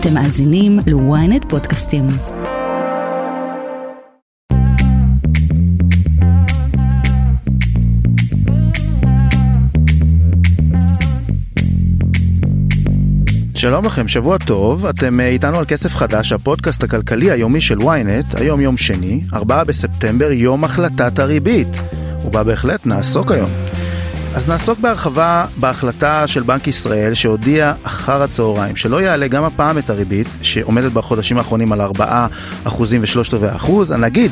אתם מאזינים ל-ynet פודקאסטים. שלום לכם, שבוע טוב, אתם אה, איתנו על כסף חדש, הפודקאסט הכלכלי היומי של ynet, היום יום שני, 4 בספטמבר, יום החלטת הריבית, ובה בהחלט נעסוק היום. אז נעסוק בהרחבה בהחלטה של בנק ישראל שהודיע אחר הצהריים שלא יעלה גם הפעם את הריבית שעומדת בחודשים האחרונים על 4 אחוזים ושלושת רבעי אחוז. הנגיד,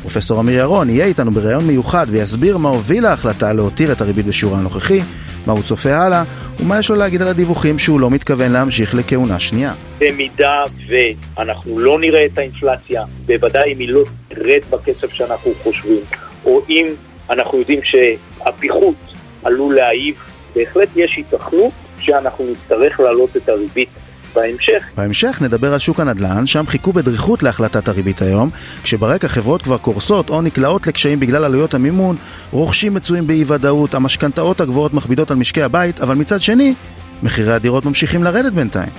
פרופסור אמיר ירון, יהיה איתנו בריאיון מיוחד ויסביר מה הוביל ההחלטה להותיר את הריבית בשיעור הנוכחי, מה הוא צופה הלאה ומה יש לו להגיד על הדיווחים שהוא לא מתכוון להמשיך לכהונה שנייה. במידה ואנחנו לא נראה את האינפלציה, בוודאי אם היא לא תרד בקצב שאנחנו חושבים, או אם אנחנו יודעים שהפיחות עלול להעיב, בהחלט יש היתכנות שאנחנו נצטרך להעלות את הריבית בהמשך. בהמשך נדבר על שוק הנדל"ן, שם חיכו בדריכות להחלטת הריבית היום, כשברקע חברות כבר קורסות או נקלעות לקשיים בגלל עלויות המימון, רוכשים מצויים באי ודאות, המשכנתאות הגבוהות מכבידות על משקי הבית, אבל מצד שני, מחירי הדירות ממשיכים לרדת בינתיים.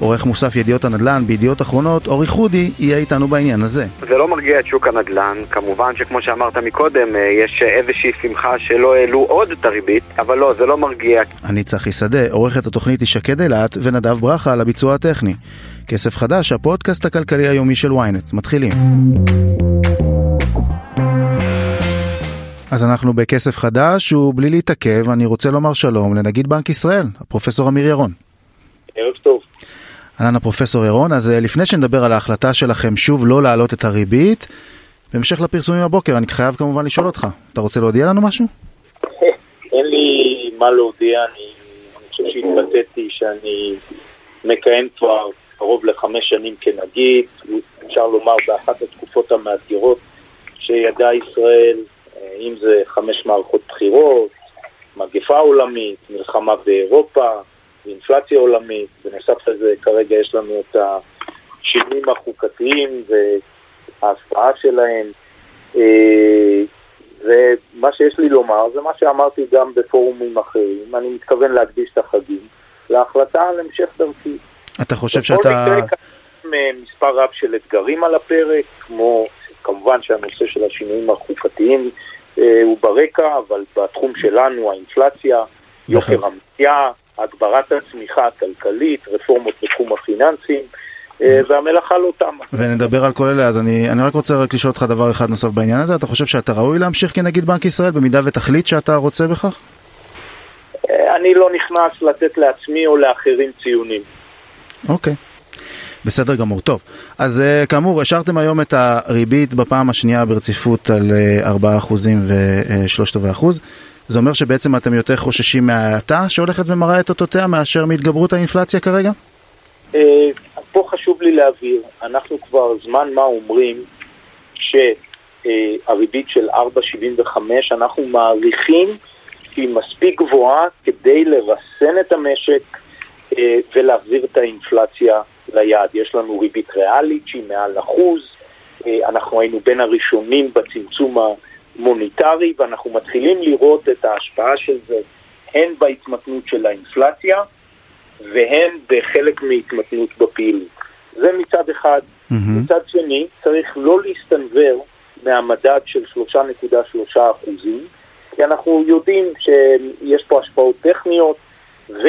עורך מוסף ידיעות הנדל"ן בידיעות אחרונות, אורי חודי, יהיה איתנו בעניין הזה. זה לא מרגיע את שוק הנדל"ן, כמובן שכמו שאמרת מקודם, אה, יש איזושהי שמחה שלא העלו עוד את הריבית, אבל לא, זה לא מרגיע. אני צחי שדה, עורכת התוכנית ישקד אילת, ונדב ברכה על הביצוע הטכני. כסף חדש, הפודקאסט הכלכלי היומי של ynet. מתחילים. אז אנחנו בכסף חדש, ובלי להתעכב, אני רוצה לומר שלום לנגיד בנק ישראל, הפרופסור אמיר ירון. ערב טוב. אהלן הפרופסור ירון, אז אה, לפני שנדבר על ההחלטה שלכם שוב לא להעלות את הריבית, בהמשך לפרסומים הבוקר, אני חייב כמובן לשאול אותך, אתה רוצה להודיע לנו משהו? אין לי מה להודיע, אני, חושב שהתבטאתי שאני מכהן כבר קרוב לחמש שנים כנגיד, אפשר לומר באחת התקופות המאתגרות שידעה ישראל, אה, אם זה חמש מערכות בחירות, מגפה עולמית, מלחמה באירופה, אינפלציה עולמית, בנוסף לזה כרגע יש לנו את השינויים החוקתיים וההשפעה שלהם. אה, ומה שיש לי לומר זה מה שאמרתי גם בפורומים אחרים, אני מתכוון להקדיש את החגים להחלטה על המשך דרכי. אתה חושב שאתה... מספר רב של אתגרים על הפרק, כמו כמובן שהנושא של השינויים החוקתיים אה, הוא ברקע, אבל בתחום שלנו האינפלציה, יוקר המחיה, הגברת הצמיחה הכלכלית, רפורמות בתחום הפיננסים. אה, והמלאכה לא תמה. ונדבר על כל אלה, אז אני, אני רק רוצה רק לשאול אותך דבר אחד נוסף בעניין הזה, אתה חושב שאתה ראוי להמשיך כנגיד בנק ישראל במידה ותחליט שאתה רוצה בכך? אה, אני לא נכנס לתת לעצמי או לאחרים ציונים. אוקיי. בסדר גמור, טוב. אז uh, כאמור, השארתם היום את הריבית בפעם השנייה ברציפות על uh, 4% ו-3%. זה אומר שבעצם אתם יותר חוששים מההאטה שהולכת ומראה את אותותיה מאשר מהתגברות האינפלציה כרגע? אה, פה חשוב לי להבהיר, אנחנו כבר זמן מה אומרים שהריבית של 4.75 אנחנו מעריכים שהיא מספיק גבוהה כדי לרסן את המשק אה, ולהחזיר את האינפלציה ליעד. יש לנו ריבית ריאלית שהיא מעל אחוז, אה, אנחנו היינו בין הראשונים בצמצום ה... מוניטרי, ואנחנו מתחילים לראות את ההשפעה של זה הן בהתמתנות של האינפלציה והן בחלק מהתמתנות בפעילות. זה מצד אחד. Mm-hmm. מצד שני, צריך לא להסתנוור מהמדד של 3.3 אחוזים, כי אנחנו יודעים שיש פה השפעות טכניות, ובמדד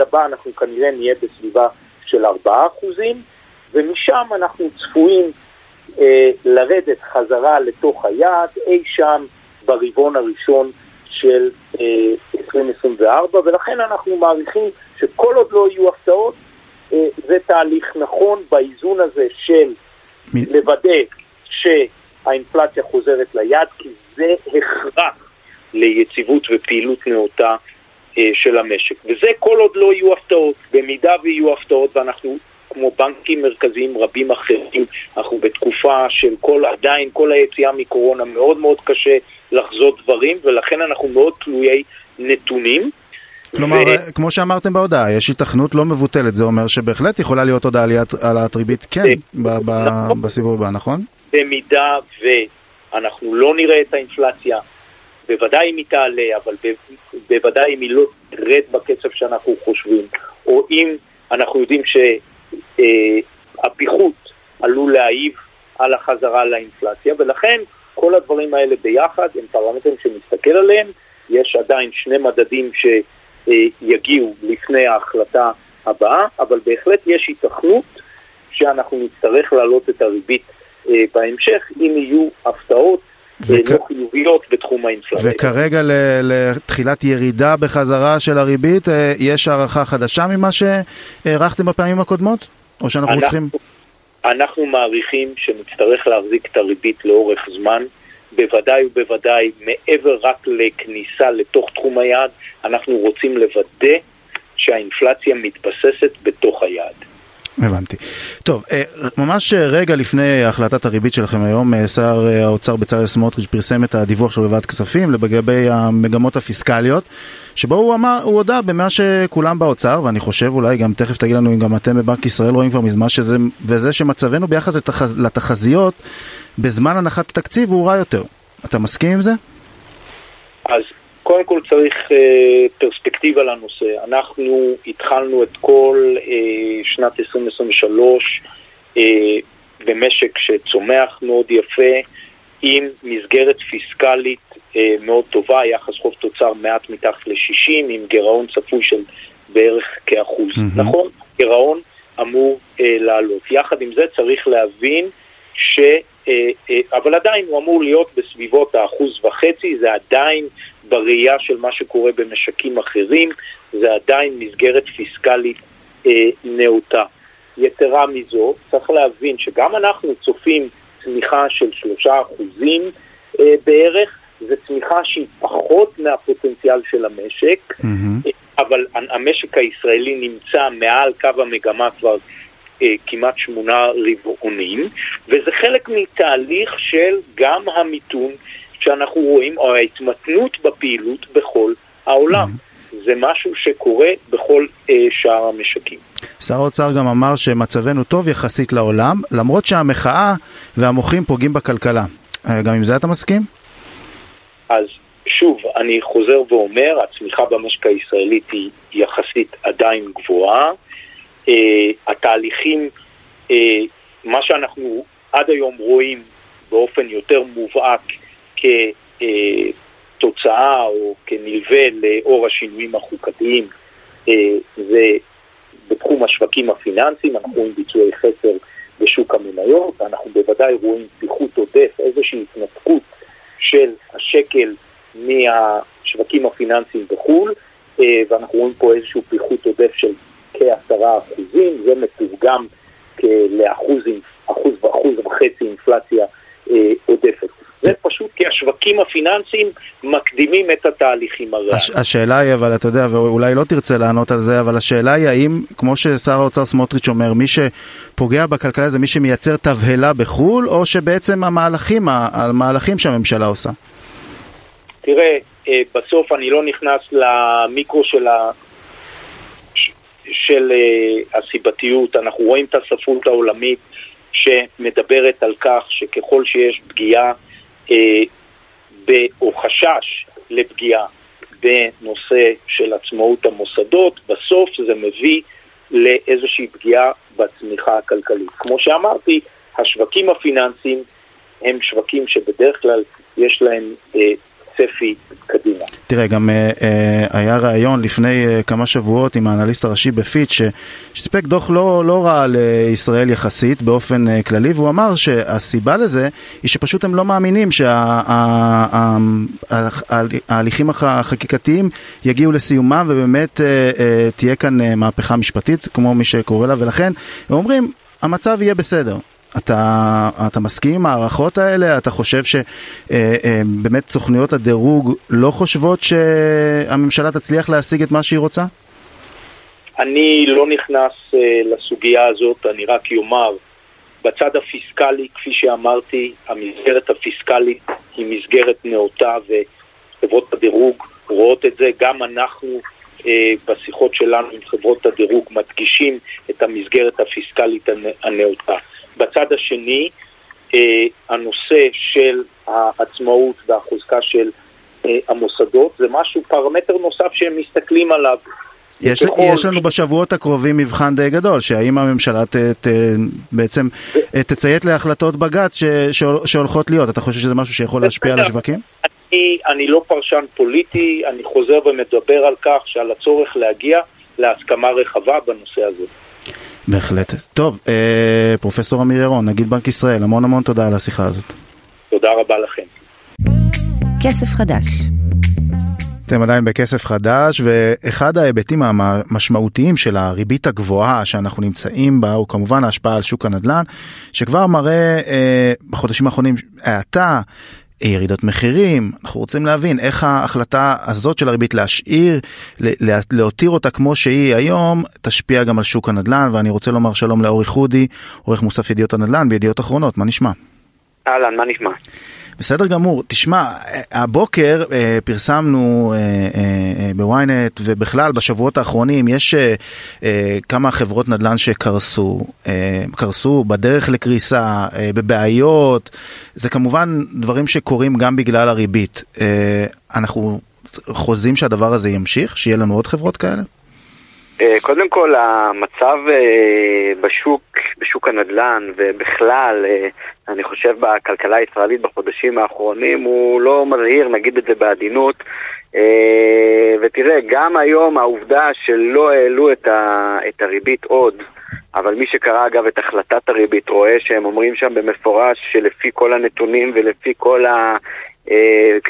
אה, הבא אנחנו כנראה נהיה בסביבה של 4 אחוזים, ומשם אנחנו צפויים אה, לרדת חזרה לתוך היעד אי שם ברבעון הראשון של אה, 2024, ולכן אנחנו מעריכים שכל עוד לא יהיו הפתעות, אה, זה תהליך נכון באיזון הזה של מ... לוודא שהאינפלציה חוזרת ליעד, כי זה הכרח ליציבות ופעילות נאותה אה, של המשק. וזה כל עוד לא יהיו הפתעות. במידה ויהיו הפתעות, ואנחנו כמו בנקים מרכזיים רבים אחרים, אנחנו בתקופה של כל, עדיין כל היציאה מקורונה מאוד מאוד קשה לחזות דברים, ולכן אנחנו מאוד תלויי נתונים. כלומר, ו... כמו שאמרתם בהודעה, יש התכנות לא מבוטלת, זה אומר שבהחלט יכולה להיות עוד העלאת ריבית, כן, נכון. בסיבוב הבא, נכון? במידה ואנחנו לא נראה את האינפלציה, בוודאי אם היא תעלה, אבל בוודאי אם היא לא תרד בקצב שאנחנו חושבים, או אם אנחנו יודעים שהפיחות עלול להעיב על החזרה לאינפלציה, ולכן כל הדברים האלה ביחד הם פרמטרים שנסתכל עליהם. יש עדיין שני מדדים שיגיעו לפני ההחלטה הבאה, אבל בהחלט יש התכנות שאנחנו נצטרך להעלות את הריבית אה, בהמשך, אם יהיו הפתעות אה, וכ... לא חיוביות בתחום האינפלציה. וכרגע לתחילת ירידה בחזרה של הריבית, אה, יש הערכה חדשה ממה שהערכתם בפעמים הקודמות? או שאנחנו אנחנו, צריכים... אנחנו מעריכים שנצטרך להחזיק את הריבית לאורך זמן. בוודאי ובוודאי, מעבר רק לכניסה לתוך תחום היעד, אנחנו רוצים לוודא שהאינפלציה מתבססת בתוך היעד. הבנתי. טוב, אה, ממש רגע לפני החלטת הריבית שלכם היום, אה, שר אה, האוצר בצלאל סמוטריץ' פרסם את הדיווח של בוועדת כספים לגבי המגמות הפיסקליות, שבו הוא אמר, הוא הודה במה שכולם באוצר, ואני חושב אולי גם תכף תגיד לנו אם גם אתם בבנק ישראל רואים כבר מזמן שזה, וזה שמצבנו ביחס לתחז, לתחזיות בזמן הנחת התקציב הוא רע יותר. אתה מסכים עם זה? אז קודם כל צריך אה, פרספקטיבה לנושא. אנחנו התחלנו את כל אה, שנת 2023 אה, במשק שצומח מאוד יפה, עם מסגרת פיסקלית אה, מאוד טובה, יחס חוב תוצר מעט מתחת ל-60, עם גירעון צפוי של בערך כאחוז. Mm-hmm. נכון, גירעון אמור אה, לעלות. יחד עם זה צריך להבין ש... אה, אה, אבל עדיין הוא אמור להיות בסביבות האחוז וחצי, זה עדיין בראייה של מה שקורה במשקים אחרים, זה עדיין מסגרת פיסקלית אה, נאותה. יתרה מזו, צריך להבין שגם אנחנו צופים צמיחה של שלושה אחוזים בערך, זו צמיחה שהיא פחות מהפוטנציאל של המשק, mm-hmm. אבל המשק הישראלי נמצא מעל קו המגמה כבר כמעט שמונה רבעונים, וזה חלק מתהליך של גם המיתון שאנחנו רואים, או ההתמתנות בפעילות בכל העולם. Mm-hmm. זה משהו שקורה בכל אה, שאר המשקים. שר האוצר גם אמר שמצבנו טוב יחסית לעולם, למרות שהמחאה והמוחים פוגעים בכלכלה. אה, גם עם זה אתה מסכים? אז שוב, אני חוזר ואומר, הצמיחה במשק הישראלית היא יחסית עדיין גבוהה. אה, התהליכים, אה, מה שאנחנו עד היום רואים באופן יותר מובהק כתוצאה או כנלווה לאור השינויים החוקתיים אה, זה בתחום השווקים הפיננסיים, אנחנו רואים ביצועי חסר בשוק המניות, אנחנו בוודאי רואים פיחות עודף, איזושהי התנתקות של השקל מהשווקים הפיננסיים בחו"ל, אה, ואנחנו רואים פה איזשהו פיחות עודף של כעשרה אחוזים, זה מתורגם לאחוז אחוז ואחוז וחצי אינפלציה אה, עודפת. זה פשוט כי השווקים הפיננסיים מקדימים את התהליכים הריאליים. הש, השאלה היא, אבל אתה יודע, ואולי לא תרצה לענות על זה, אבל השאלה היא האם, כמו ששר האוצר סמוטריץ' אומר, מי שפוגע בכלכלה זה מי שמייצר תבהלה בחו"ל, או שבעצם המהלכים, המהלכים שהממשלה עושה? תראה, אה, בסוף אני לא נכנס למיקרו של. של uh, הסיבתיות, אנחנו רואים את הספרות העולמית שמדברת על כך שככל שיש פגיעה אה, או חשש לפגיעה בנושא של עצמאות המוסדות, בסוף זה מביא לאיזושהי פגיעה בצמיחה הכלכלית. כמו שאמרתי, השווקים הפיננסיים הם שווקים שבדרך כלל יש להם אה, צפי קדימה. תראה, גם אה, אה, היה ראיון לפני אה, כמה שבועות עם האנליסט הראשי בפיץ' שסיפק דוח לא, לא רע לישראל יחסית באופן אה, כללי, והוא אמר שהסיבה לזה היא שפשוט הם לא מאמינים שההליכים שה, החקיקתיים יגיעו לסיומם ובאמת אה, אה, תהיה כאן אה, מהפכה משפטית, כמו מי שקורא לה, ולכן הם אומרים, המצב יהיה בסדר. אתה, אתה מסכים עם ההערכות האלה? אתה חושב שבאמת אה, אה, סוכנויות הדירוג לא חושבות שהממשלה תצליח להשיג את מה שהיא רוצה? אני לא נכנס uh, לסוגיה הזאת, אני רק אומר, בצד הפיסקלי, כפי שאמרתי, המסגרת הפיסקלית היא מסגרת נאותה וחברות הדירוג רואות את זה, גם אנחנו בשיחות שלנו עם חברות הדירוג מדגישים את המסגרת הפיסקלית הנאותה. בצד השני, אה, הנושא של העצמאות והחוזקה של אה, המוסדות זה משהו, פרמטר נוסף שהם מסתכלים עליו. יש, יש לנו בשבועות הקרובים מבחן די גדול, שהאם הממשלה ת, ת, בעצם תציית להחלטות בג"ץ שהולכות להיות, אתה חושב שזה משהו שיכול להשפיע על השווקים? אני, אני לא פרשן פוליטי, אני חוזר ומדבר על כך שעל הצורך להגיע להסכמה רחבה בנושא הזה. בהחלט. טוב, אה, פרופסור אמיר ירון, נגיד בנק ישראל, המון המון תודה על השיחה הזאת. תודה רבה לכם. כסף חדש אתם עדיין בכסף חדש ואחד ההיבטים המשמעותיים של הריבית הגבוהה שאנחנו נמצאים בה הוא כמובן ההשפעה על שוק הנדל"ן שכבר מראה אה, בחודשים האחרונים האטה ירידות מחירים, אנחנו רוצים להבין איך ההחלטה הזאת של הריבית להשאיר, להותיר אותה כמו שהיא היום, תשפיע גם על שוק הנדל"ן, ואני רוצה לומר שלום לאורי חודי, עורך מוסף ידיעות הנדל"ן בידיעות אחרונות, מה נשמע? אהלן, מה נשמע? בסדר גמור. תשמע, הבוקר אה, פרסמנו אה, אה, בוויינט ובכלל בשבועות האחרונים יש אה, אה, כמה חברות נדל"ן שקרסו, אה, קרסו בדרך לקריסה, אה, בבעיות. זה כמובן דברים שקורים גם בגלל הריבית. אה, אנחנו חוזים שהדבר הזה ימשיך, שיהיה לנו עוד חברות כאלה? אה, קודם כל, המצב אה, בשוק, בשוק הנדל"ן ובכלל, אה, אני חושב בכלכלה הישראלית בחודשים האחרונים, הוא לא מזהיר, נגיד את זה בעדינות. ותראה, גם היום העובדה שלא העלו את, ה, את הריבית עוד, אבל מי שקרא אגב את החלטת הריבית רואה שהם אומרים שם במפורש שלפי כל הנתונים ולפי כל ה...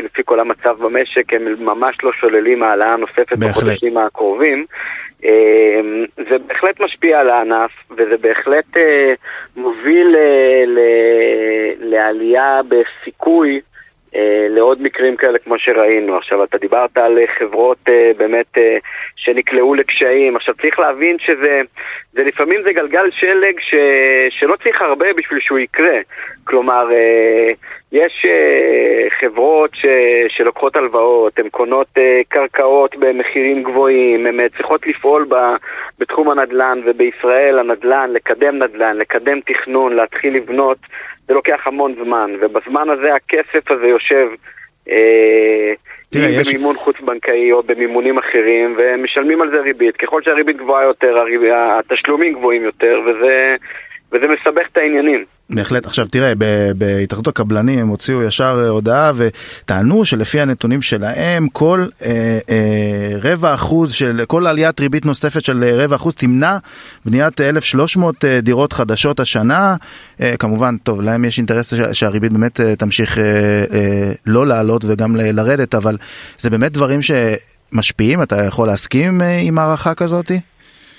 לפי כל המצב במשק, הם ממש לא שוללים העלאה נוספת. בחודשים הקרובים. אמ, זה בהחלט משפיע על הענף, וזה בהחלט אה, מוביל אה, לעלייה בסיכוי לעוד מקרים כאלה כמו שראינו. עכשיו, אתה דיברת על חברות באמת שנקלעו לקשיים. עכשיו, צריך להבין שזה, זה לפעמים זה גלגל שלג ש, שלא צריך הרבה בשביל שהוא יקרה. כלומר, יש חברות ש, שלוקחות הלוואות, הן קונות קרקעות במחירים גבוהים, הן צריכות לפעול ב, בתחום הנדל"ן, ובישראל הנדל"ן, לקדם נדל"ן, לקדם תכנון, להתחיל לבנות, זה לוקח המון זמן, ובזמן הזה הכסף הזה יושב uh, תראה, אם יש... במימון חוץ-בנקאי או במימונים אחרים, ומשלמים על זה ריבית. ככל שהריבית גבוהה יותר, הריב... התשלומים גבוהים יותר, וזה, וזה מסבך את העניינים. בהחלט. עכשיו תראה, בהתאחדות הקבלנים הם הוציאו ישר אה, הודעה וטענו שלפי הנתונים שלהם כל אה, אה, רבע אחוז של, כל עליית ריבית נוספת של אה, רבע אחוז תמנע בניית 1,300 אה, דירות חדשות השנה. אה, כמובן, טוב, להם יש אינטרס שהריבית באמת תמשיך אה, אה, לא לעלות וגם ל- לרדת, אבל זה באמת דברים שמשפיעים, אתה יכול להסכים אה, עם הערכה כזאתי?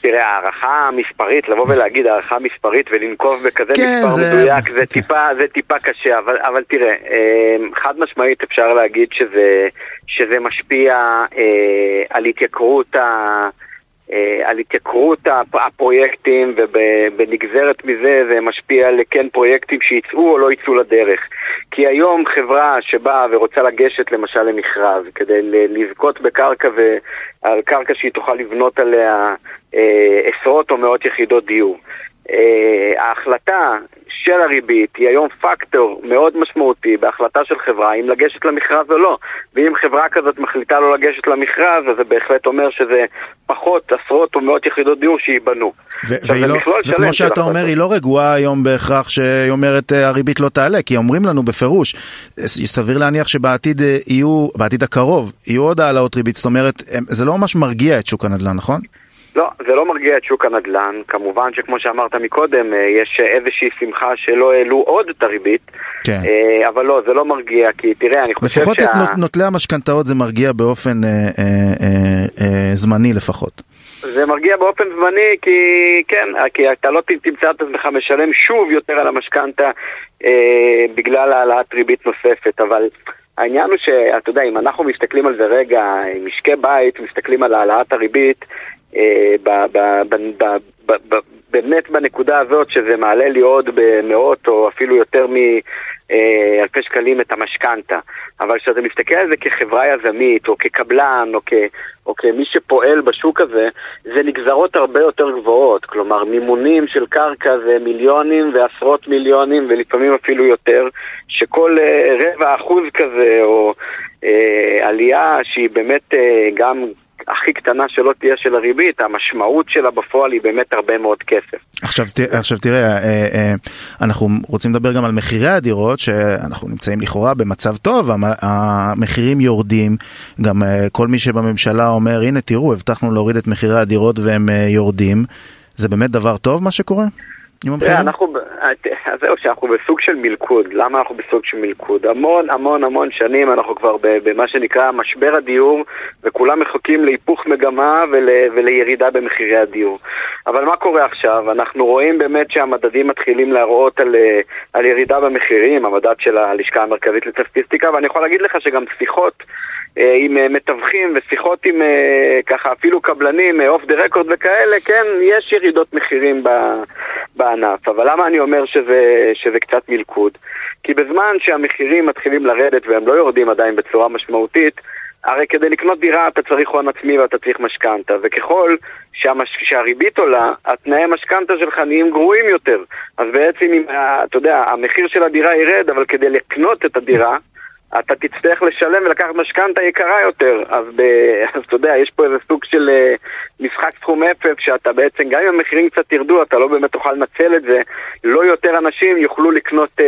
תראה, הערכה מספרית, לבוא ולהגיד הערכה מספרית ולנקוב בכזה כן, מספר זה... מדויק, זה, כן. טיפה, זה טיפה קשה, אבל, אבל תראה, אמ, חד משמעית אפשר להגיד שזה, שזה משפיע אה, על התייקרות ה... אה, על התייקרות הפרויקטים ובנגזרת מזה זה משפיע על כן פרויקטים שיצאו או לא יצאו לדרך. כי היום חברה שבאה ורוצה לגשת למשל למכרז כדי לזכות בקרקע ועל קרקע שהיא תוכל לבנות עליה אה, עשרות או מאות יחידות דיור. אה, ההחלטה של הריבית היא היום פקטור מאוד משמעותי בהחלטה של חברה אם לגשת למכרז או לא. ואם חברה כזאת מחליטה לא לגשת למכרז, אז זה בהחלט אומר שזה פחות עשרות או מאות יחידות דיור שייבנו. לא, וכמו שאתה אומר, היא לא רגועה היום בהכרח שהיא אומרת אה, הריבית לא תעלה, כי אומרים לנו בפירוש, סביר להניח שבעתיד יהיו, בעתיד הקרוב, יהיו עוד העלאות ריבית, זאת אומרת, זה לא ממש מרגיע את שוק הנדל"ן, נכון? לא, זה לא מרגיע את שוק הנדל"ן. כמובן שכמו שאמרת מקודם, אה, יש איזושהי שמחה שלא העלו עוד את הריבית. כן. אה, אבל לא, זה לא מרגיע, כי תראה, אני חושב לפחות שה... לפחות את נוטלי המשכנתאות זה מרגיע באופן אה, אה, אה, אה, זמני לפחות. זה מרגיע באופן זמני כי כן, כי אתה לא תמצא את עצמך משלם שוב יותר על המשכנתה אה, בגלל העלאת ריבית נוספת, אבל העניין הוא שאתה יודע, אם אנחנו מסתכלים על זה רגע, משקי בית מסתכלים על העלאת הריבית, אה, באמת בנקודה הזאת שזה מעלה לי עוד במאות או אפילו יותר מאלפי שקלים את המשכנתה. אבל כשאתה מסתכל על זה כחברה יזמית או כקבלן או, כ, או כמי שפועל בשוק הזה, זה נגזרות הרבה יותר גבוהות. כלומר, מימונים של קרקע זה מיליונים ועשרות מיליונים ולפעמים אפילו יותר, שכל אה, רבע אחוז כזה או אה, עלייה שהיא באמת אה, גם הכי קטנה שלא תהיה של הריבית, המשמעות שלה בפועל היא באמת הרבה מאוד כסף. עכשיו, עכשיו תראה, אה, אה, אנחנו רוצים לדבר גם על מחירי הדירות, שאנחנו נמצאים לכאורה במצב טוב, המחירים יורדים, גם כל מי שבממשלה אומר, הנה תראו, הבטחנו להוריד את מחירי הדירות והם יורדים. זה באמת דבר טוב מה שקורה? אנחנו, זהו, שאנחנו בסוג של מלכוד. למה אנחנו בסוג של מלכוד? המון המון המון שנים אנחנו כבר במה שנקרא משבר הדיור, וכולם מחכים להיפוך מגמה ול, ולירידה במחירי הדיור. אבל מה קורה עכשיו? אנחנו רואים באמת שהמדדים מתחילים להראות על, על ירידה במחירים, המדד של הלשכה המרכזית לסטטיסטיקה, ואני יכול להגיד לך שגם שיחות אה, עם אה, מתווכים ושיחות עם אה, ככה אפילו קבלנים אוף דה רקורד וכאלה, כן, יש ירידות מחירים בענף. אבל למה אני אומר שזה, שזה קצת מלכוד? כי בזמן שהמחירים מתחילים לרדת והם לא יורדים עדיין בצורה משמעותית, הרי כדי לקנות דירה אתה צריך הון עצמי ואתה צריך משכנתה, וככל שהמש... שהריבית עולה, התנאי המשכנתה שלך נהיים גרועים יותר. אז בעצם, אם, אתה יודע, המחיר של הדירה ירד, אבל כדי לקנות את הדירה, אתה תצטרך לשלם ולקחת משכנתה יקרה יותר. אז, ב, אז אתה יודע, יש פה איזה סוג של uh, משחק סכום אפס, שאתה בעצם, גם אם המחירים קצת ירדו, אתה לא באמת תוכל לנצל את זה. לא יותר אנשים יוכלו לקנות uh,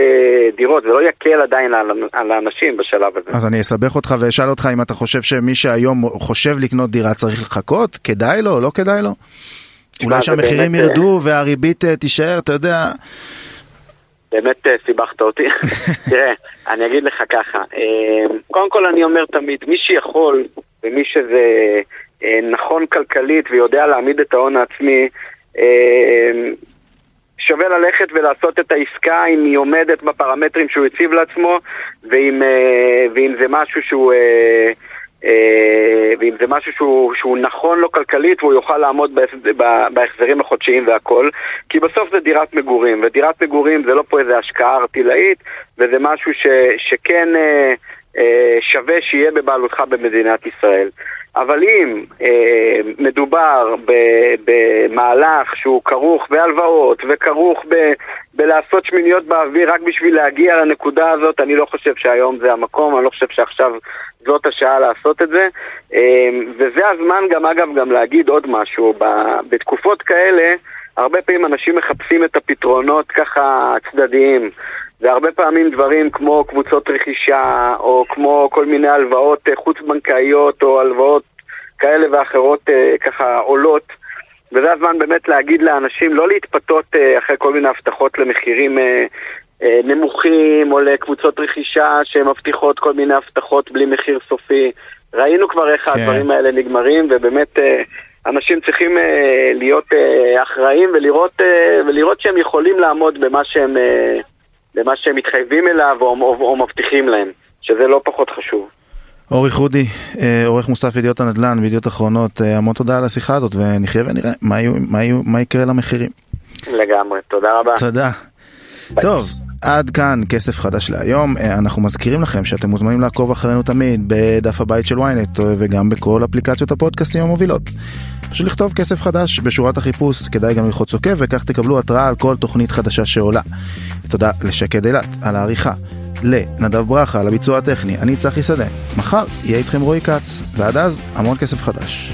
דירות, זה לא יקל עדיין על, על האנשים בשלב הזה. אז אני אסבך אותך ואשאל אותך אם אתה חושב שמי שהיום חושב לקנות דירה צריך לחכות? כדאי לו או לא כדאי לו? אולי שהמחירים באמת... אה, ירדו והריבית תישאר, אתה יודע... באמת אה, סיבכת אותי. תראה, אני אגיד לך ככה, אה, קודם כל אני אומר תמיד, מי שיכול ומי שזה אה, נכון כלכלית ויודע להעמיד את ההון העצמי, שווה ללכת ולעשות את העסקה אם היא עומדת בפרמטרים שהוא הציב לעצמו ואם, ואם זה משהו שהוא... אה, ואם זה משהו שהוא, שהוא נכון לו כלכלית והוא יוכל לעמוד בהחזרים החודשיים והכל כי בסוף זה דירת מגורים ודירת מגורים זה לא פה איזה השקעה ארטילאית וזה משהו ש, שכן אה, שווה שיהיה בבעלותך במדינת ישראל אבל אם אה, מדובר ב, במהלך שהוא כרוך בהלוואות וכרוך ב, בלעשות שמיניות באוויר רק בשביל להגיע לנקודה הזאת, אני לא חושב שהיום זה המקום, אני לא חושב שעכשיו זאת השעה לעשות את זה. אה, וזה הזמן גם, אגב, גם להגיד עוד משהו. בתקופות כאלה, הרבה פעמים אנשים מחפשים את הפתרונות ככה צדדיים. והרבה פעמים דברים כמו קבוצות רכישה, או כמו כל מיני הלוואות אה, חוץ-בנקאיות, או הלוואות כאלה ואחרות אה, ככה עולות. וזה הזמן באמת להגיד לאנשים לא להתפתות אה, אחרי כל מיני הבטחות למחירים נמוכים, או לקבוצות רכישה שמבטיחות כל מיני הבטחות בלי מחיר סופי. ראינו כבר איך כן. הדברים האלה נגמרים, ובאמת אנשים צריכים להיות אחראים ולראות, ולראות שהם יכולים לעמוד במה שהם... למה שהם מתחייבים אליו או, או, או מבטיחים להם, שזה לא פחות חשוב. אורי חודי, אה, עורך מוסף ידיעות הנדל"ן וידיעות אחרונות, אה, המון תודה על השיחה הזאת ונחיה ונראה מה, יהיו, מה, יהיו, מה יקרה למחירים. לגמרי, תודה רבה. תודה. ביי. טוב, עד כאן כסף חדש להיום. אה, אנחנו מזכירים לכם שאתם מוזמנים לעקוב אחרינו תמיד בדף הבית של ynet וגם בכל אפליקציות הפודקאסטים המובילות. פשוט לכתוב כסף חדש בשורת החיפוש, כדאי גם ללחוץ עוקב וכך תקבלו התראה על כל תוכנית חדשה שעולה. תודה לשקד אילת על העריכה, לנדב ברכה על הביצוע הטכני, אני צחי שדה. מחר יהיה איתכם רועי כץ, ועד אז המון כסף חדש.